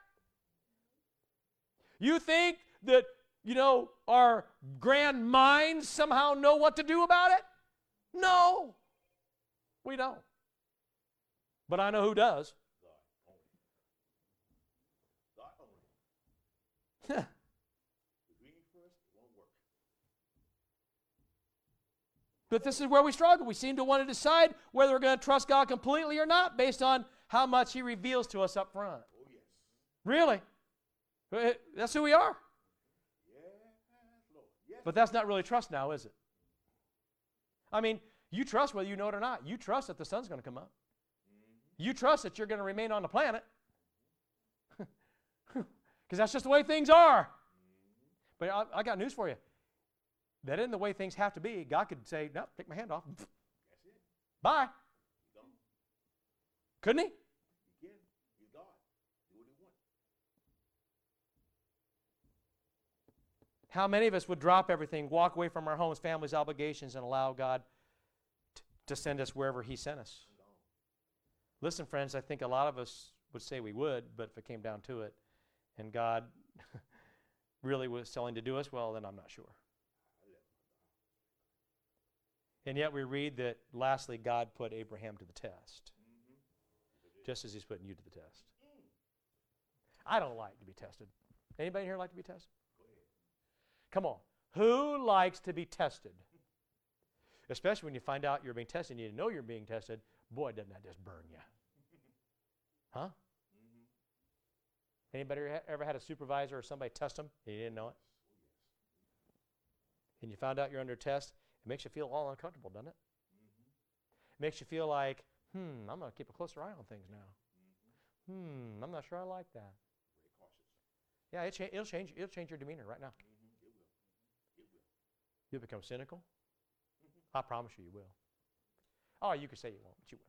You think that, you know, our grand minds somehow know what to do about it? No, we don't. But I know who does. But this is where we struggle. We seem to want to decide whether we're going to trust God completely or not based on how much He reveals to us up front. Oh, yes. Really? Uh, That's who we are. But that's not really trust now, is it? I mean, you trust whether you know it or not. You trust that the sun's going to come up. You trust that you're going to remain on the planet. Because that's just the way things are. But I, I got news for you. That isn't the way things have to be. God could say, no, take my hand off. Bye. Couldn't? He can. He's God. Do what he wants. How many of us would drop everything, walk away from our homes, families, obligations, and allow God t- to send us wherever He sent us? Listen, friends, I think a lot of us would say we would, but if it came down to it, and God really was telling to do us, well, then I'm not sure. And yet we read that lastly, God put Abraham to the test, mm-hmm. just as He's putting you to the test. I don't like to be tested. Anybody here like to be tested? Come on. Who likes to be tested? Especially when you find out you're being tested and you didn't know you're being tested. Boy, doesn't that just burn you? Huh? Anybody ever ha- ever had a supervisor or somebody test them and you didn't know it? And you found out you're under test, it makes you feel all uncomfortable, doesn't it? It makes you feel like, hmm, I'm going to keep a closer eye on things now. Hmm, I'm not sure I like that. Very cautious. Yeah, it cha- it'll change. It'll change your demeanor right now. Mm-hmm. It will. It will. You'll become cynical. I promise you, you will. Oh, you could say you won't, but you will.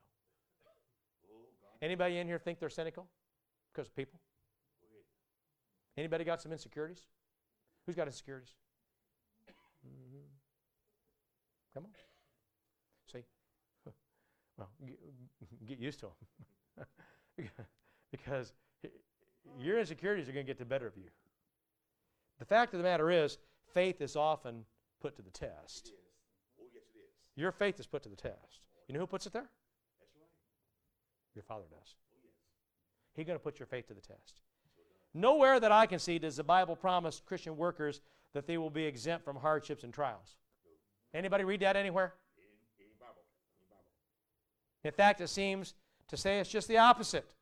Anybody in here think they're cynical because of people? Anybody got some insecurities? Who's got insecurities? Mhm. Come on. See? Well, get used to them. because your insecurities are going to get the better of you. The fact of the matter is, faith is often put to the test. Oh, yes, it is. Your faith is put to the test. You know who puts it there? That's right. Your Father does. Oh, yes. He's going to put your faith to the test. Nowhere that I can see does the Bible promise Christian workers that they will be exempt from hardships and trials. Anybody read that anywhere? In, in Bible. In Bible. In fact, it seems to say it's just the opposite.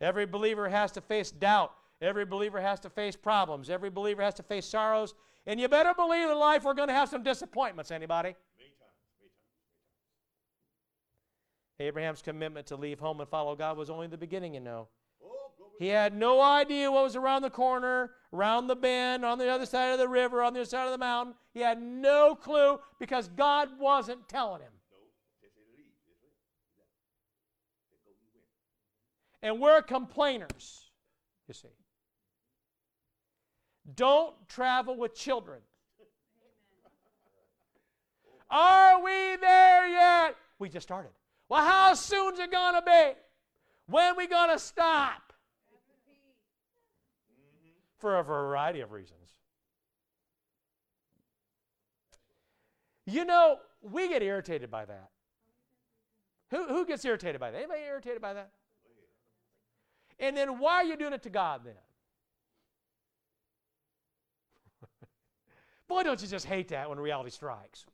Every believer has to face doubt. Every believer has to face problems. Every believer has to face sorrows. And you better believe in life we're going to have some disappointments. Anybody? Many times. Abraham's commitment to leave home and follow God was only the beginning, you know. Oh. He had no idea what was around the corner, around the bend, on the other side of the river, on the other side of the mountain. He had no clue because God wasn't telling him. No. Just say leave. Just leave. Yeah. Then go you win. And we're complainers, you see. Don't travel with children. Are we there yet? We just started. Well, how soon's it to be? When we to stop? For a variety of reasons. You know, we get irritated by that. Who, who gets irritated by that? Anybody irritated by that? And then why are you doing it to God then? Boy, don't you just hate that when reality strikes.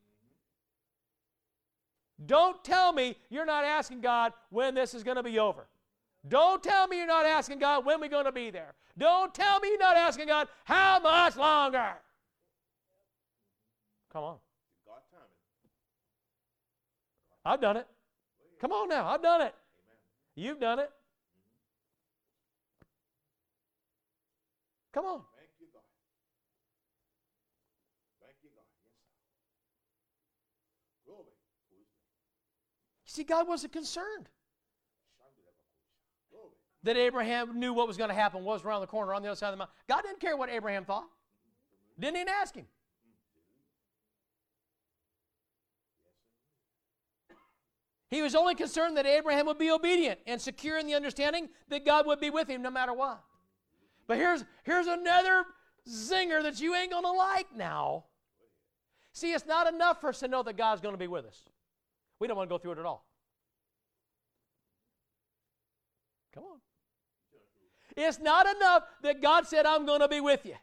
Don't tell me you're not asking God when this is going to be over. Don't tell me you're not asking God when we're going to be there. Don't tell me you're not asking God how much longer. Come on. I've done it. Come on now. I've done it. You've done it. Come on. See, God wasn't concerned that Abraham knew what was going to happen, was around the corner, on the other side of the mountain. God didn't care what Abraham thought, didn't even ask him. He was only concerned that Abraham would be obedient and secure in the understanding that God would be with him no matter what. But here's, here's another zinger that you ain't going to like now. See, it's not enough for us to know that God's going to be with us. We don't want to go through it at all. Come on. It's not enough that God said, I'm going to be with you.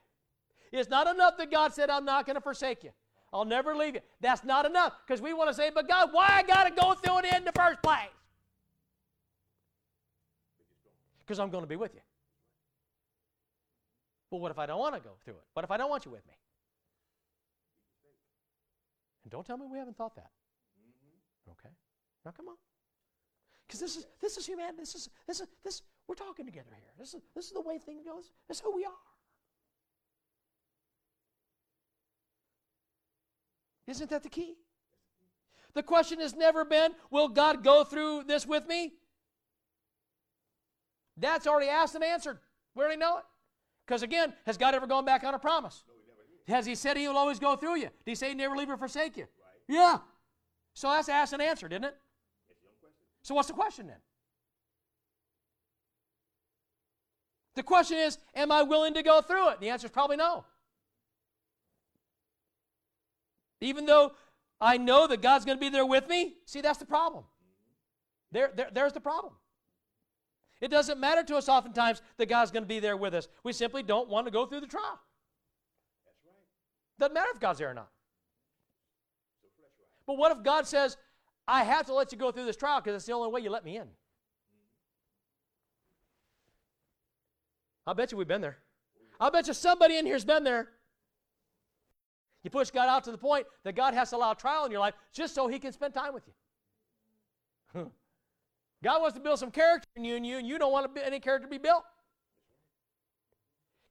It's not enough that God said, I'm not going to forsake you. I'll never leave you. That's not enough because we want to say, but God, why I got to go through it in the first place? Because I'm going to be with you. But what if I don't want to go through it? What if I don't want you with me? And don't tell me we haven't thought that. Now come on. Because this is this is humanity. This is this is this we're talking together here. This is this is the way things go. This is who we are. Isn't that the key? The question has never been, will God go through this with me? That's already asked and answered. We already know it. Because again, has God ever gone back on a promise? Has He said He will always go through you? Did He say He never leave or forsake you? Right. Yeah. So that's asked and answered, isn't it? So what's the question then? The question is, am I willing to go through it? The answer is probably no. Even though I know that God's going to be there with me, see, that's the problem. There, there, there's the problem. It doesn't matter to us oftentimes that God's going to be there with us. We simply don't want to go through the trial. That's right. Doesn't matter if God's there or not. But what if God says, I have to let you go through this trial because it's the only way you let me in? I bet you we've been there. I bet you somebody in here's been there. You push God out to the point that God has to allow trial in your life just so He can spend time with you. God wants to build some character in you, and you, and you don't want any character to be built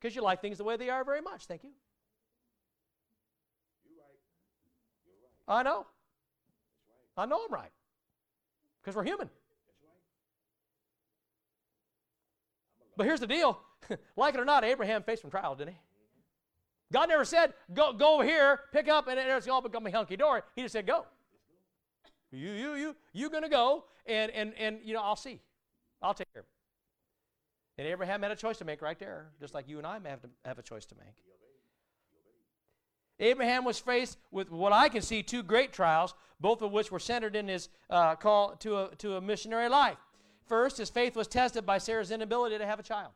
because you like things the way they are very much. Thank you. I know. I know I'm right because we're human. But here's the deal like it or not, Abraham faced some trials, didn't he? God never said, go, go over here, pick up, and it's all become a hunky dory. He just said, go. You, you, you, you're going to go, and, and, and, you know, I'll see. I'll take care of it. And Abraham had a choice to make right there, just like you and I may have to have a choice to make. Abraham was faced with what I can see two great trials, both of which were centered in his uh, call to a, to a missionary life. First, his faith was tested by Sarah's inability to have a child.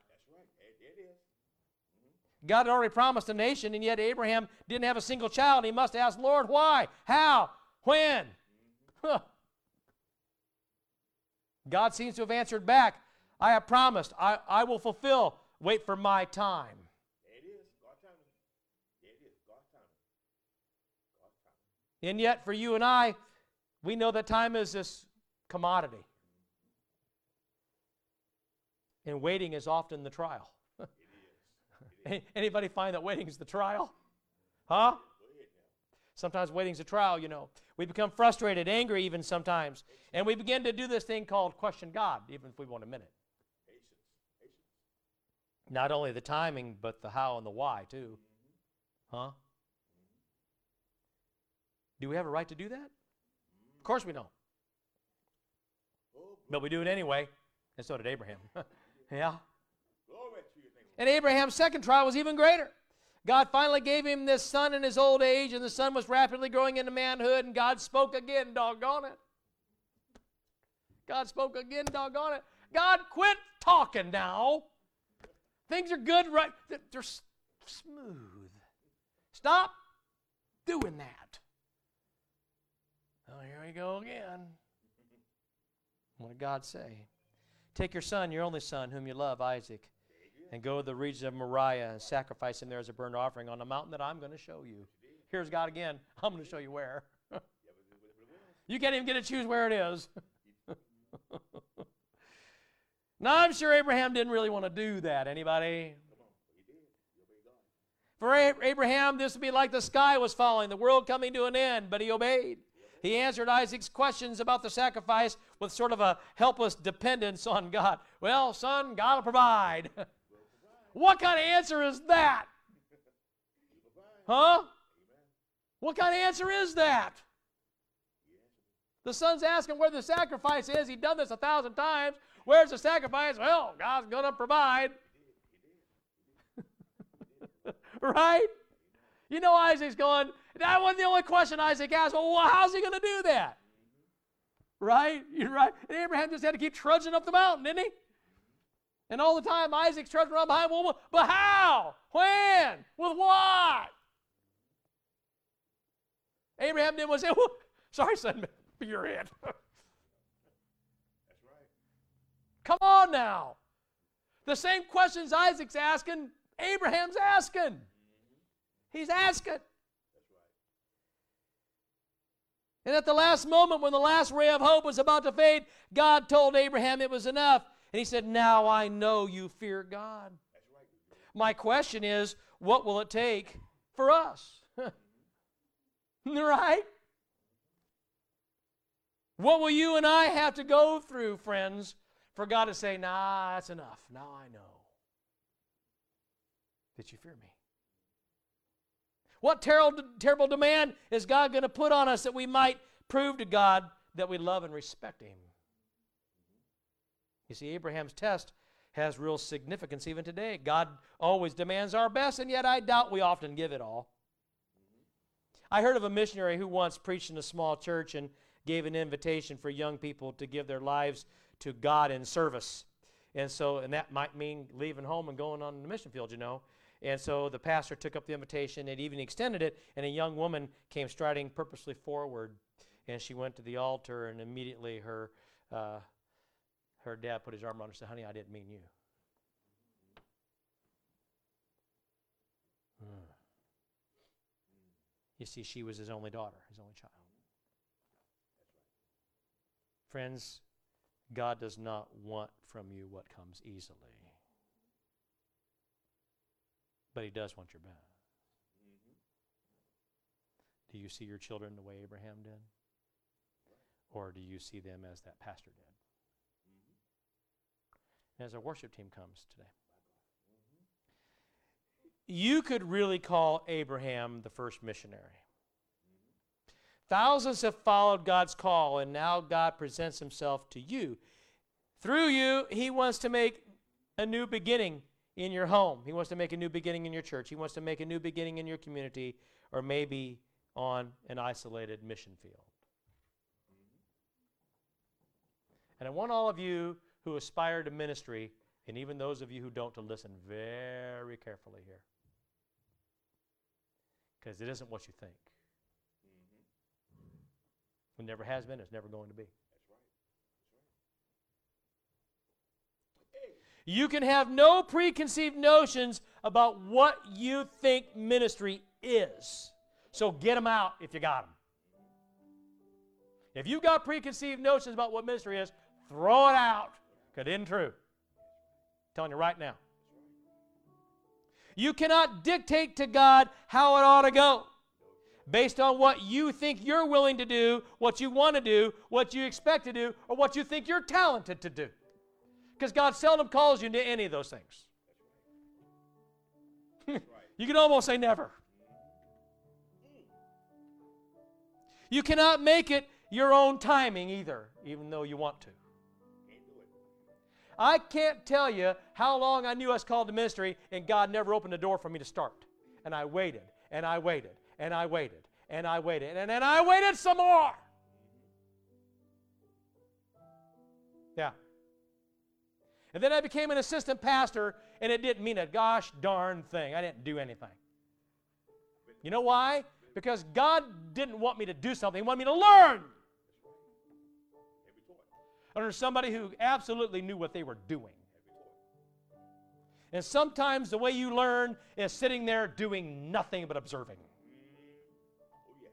God had already promised a nation, and yet Abraham didn't have a single child. He must ask, Lord, why? How? When? Huh. God seems to have answered back, I have promised, I, I will fulfill. Wait for my time. It is God's time. It is God's time. God's time. And yet, for you and I, we know that time is this commodity. And waiting is often the trial. Anybody find that waiting is the trial? Huh? Sometimes waiting's a trial, you know. We become frustrated, angry even sometimes. And we begin to do this thing called question God, even if we want a minute. Not only the timing, but the how and the why, too. Huh? Do we have a right to do that? Of course we don't. But we do it anyway, and so did Abraham. yeah? And Abraham's second trial was even greater. God finally gave him this son in his old age, and the son was rapidly growing into manhood, and God spoke again, doggone it. God spoke again, doggone it. God, quit talking now. Things are good, right? They're smooth. Stop doing that. Here we go again. What did God say? Take your son, your only son, whom you love, Isaac and go to the region of Moriah and sacrifice him there as a burnt offering on the mountain that I'm going to show you. Here's God again. I'm going to show you where. you can't even get to choose where it is. now, I'm sure Abraham didn't really want to do that. Anybody? For Abraham, this would be like the sky was falling, the world coming to an end, but he obeyed. He answered Isaac's questions about the sacrifice with sort of a helpless dependence on God. Well, son, God will provide. What kind of answer is that? Huh? What kind of answer is that? The son's asking where the sacrifice is. He'd done this a thousand times. Where's the sacrifice? Well, God's going to provide. right? You know, Isaac's going, that wasn't the only question Isaac asked. Well, how's he going to do that? Right? You're right. And Abraham just had to keep trudging up the mountain, didn't he? And all the time, Isaac's trudging around behind. Well, but how? When? With what? Abraham didn't want to say, well, sorry, son, but you're it. That's right. Come on now. The same questions Isaac's asking, Abraham's asking. He's asking. And at the last moment, when the last ray of hope was about to fade, God told Abraham it was enough. And he said, Now I know you fear God. My question is, what will it take for us? right? What will you and I have to go through, friends, for God to say, Nah, that's enough. Now I know that you fear me. What terrible, terrible demand is God going to put on us that we might prove to God that we love and respect Him? You see, Abraham's test has real significance even today. God always demands our best, and yet I doubt we often give it all. I heard of a missionary who once preached in a small church and gave an invitation for young people to give their lives to God in service. And so, and that might mean leaving home and going on the mission field, you know. And so the pastor took up the invitation and even extended it, and a young woman came striding purposely forward. And she went to the altar, and immediately her, uh, her dad put his arm around her and said, Honey, I didn't mean you. Hmm. You see, she was his only daughter, his only child. Friends, God does not want from you what comes easily but he does want your best. Mm-hmm. Do you see your children the way Abraham did? Or do you see them as that pastor did? Mm-hmm. And as our worship team comes today, mm-hmm. you could really call Abraham the first missionary. Thousands have followed God's call, and now God presents himself to you. Through you, he wants to make a new beginning in your home. He wants to make a new beginning in your church. He wants to make a new beginning in your community or maybe on an isolated mission field. And I want all of you who aspire to ministry, and even those of you who don't, to listen very carefully here. Because it isn't what you think. It never has been, it's never going to be. You can have no preconceived notions about what you think ministry is. So get them out if you got them. If you've got preconceived notions about what ministry is, throw it out because it isn't true. I'm telling you right now. You cannot dictate to God how it ought to go based on what you think you're willing to do, what you want to do, what you expect to do, or what you think you're talented to do. Because God seldom calls you into any of those things. you can almost say never. You cannot make it your own timing either, even though you want to. I can't tell you how long I knew I was called to ministry, and God never opened the door for me to start. And I waited, and I waited, and I waited, and I waited, and then I waited some more. And then I became an assistant pastor, and it didn't mean a gosh darn thing. I didn't do anything. You know why? Because God didn't want me to do something, He wanted me to learn. Under somebody who absolutely knew what they were doing. And sometimes the way you learn is sitting there doing nothing but observing. Mm. Oh,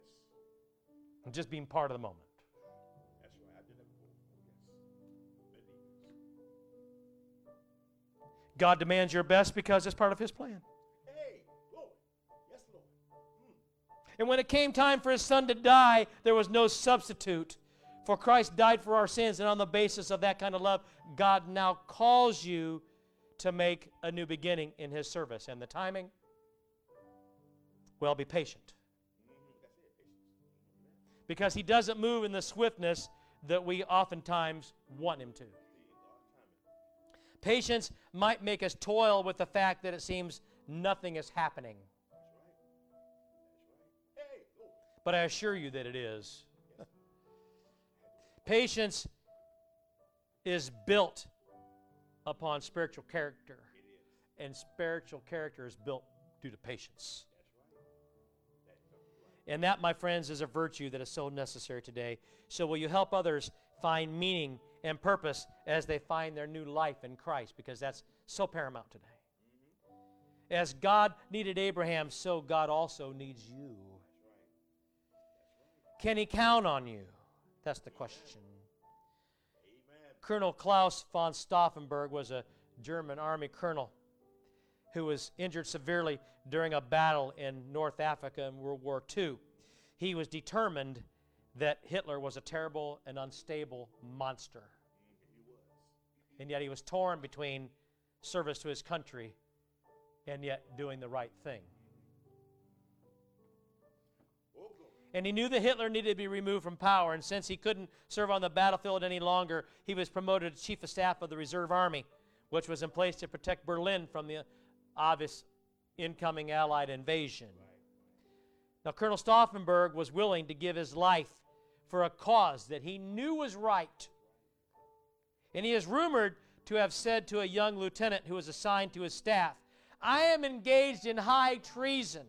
and just being part of the moment. God demands your best because it's part of His plan. Hey, Lord. Yes, Lord. Hmm. And when it came time for His Son to die, there was no substitute. For Christ died for our sins, and on the basis of that kind of love, God now calls you to make a new beginning in His service. And the timing? Well, be patient. because he doesn't move in the swiftness that we oftentimes want him to. Patience might make us toil with the fact that it seems nothing is happening. But I assure you that it is. Patience is built upon spiritual character, and spiritual character is built due to patience. And that, my friends, is a virtue that is so necessary today. So, will you help others find meaning and purpose as they find their new life in Christ? Because that's so paramount today. As God needed Abraham, so God also needs you. Can he count on you? That's the question. Colonel Claus von Stauffenberg was a German army colonel who was injured severely during a battle in North Africa in World War II. He was determined that Hitler was a terrible and unstable monster. And yet he was torn between service to his country and yet doing the right thing. And he knew that Hitler needed to be removed from power, and since he couldn't serve on the battlefield any longer, he was promoted to Chief of Staff of the Reserve Army, which was in place to protect Berlin from the obvious incoming Allied invasion. Now, Colonel Stauffenberg was willing to give his life for a cause that he knew was right. And he is rumored to have said to a young lieutenant who was assigned to his staff, I am engaged in high treason.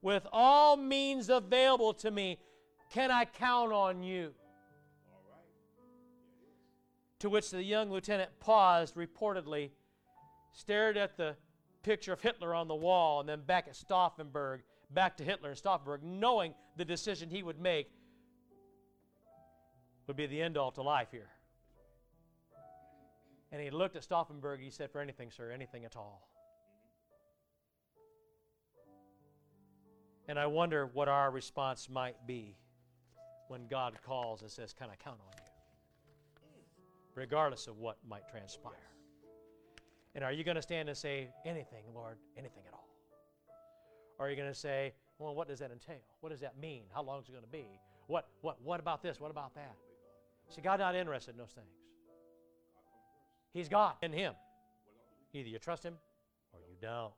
With all means available to me, can I count on you? To which the young lieutenant paused reportedly, stared at the picture of Hitler on the wall, and then back at Stauffenberg, back to Hitler and Stauffenberg, knowing the decision he would make would be the end all to life here. And he looked at Stauffenberg, he said, For anything, sir, anything at all. And I wonder what our response might be when God calls and says, Can I count on you? Regardless of what might transpire. And are you going to stand and say, Anything, Lord, anything at all? Or are you going to say, Well, what does that entail? What does that mean? How long is it going to be? What, what, what about this? What about that? See, God's not interested in those things. He's God in Him. Either you trust Him or you don't.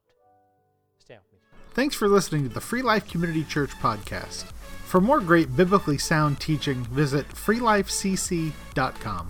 Stand with me. Thanks for listening to the Free Life Community Church podcast. For more great biblically sound teaching, visit freelifecc.com.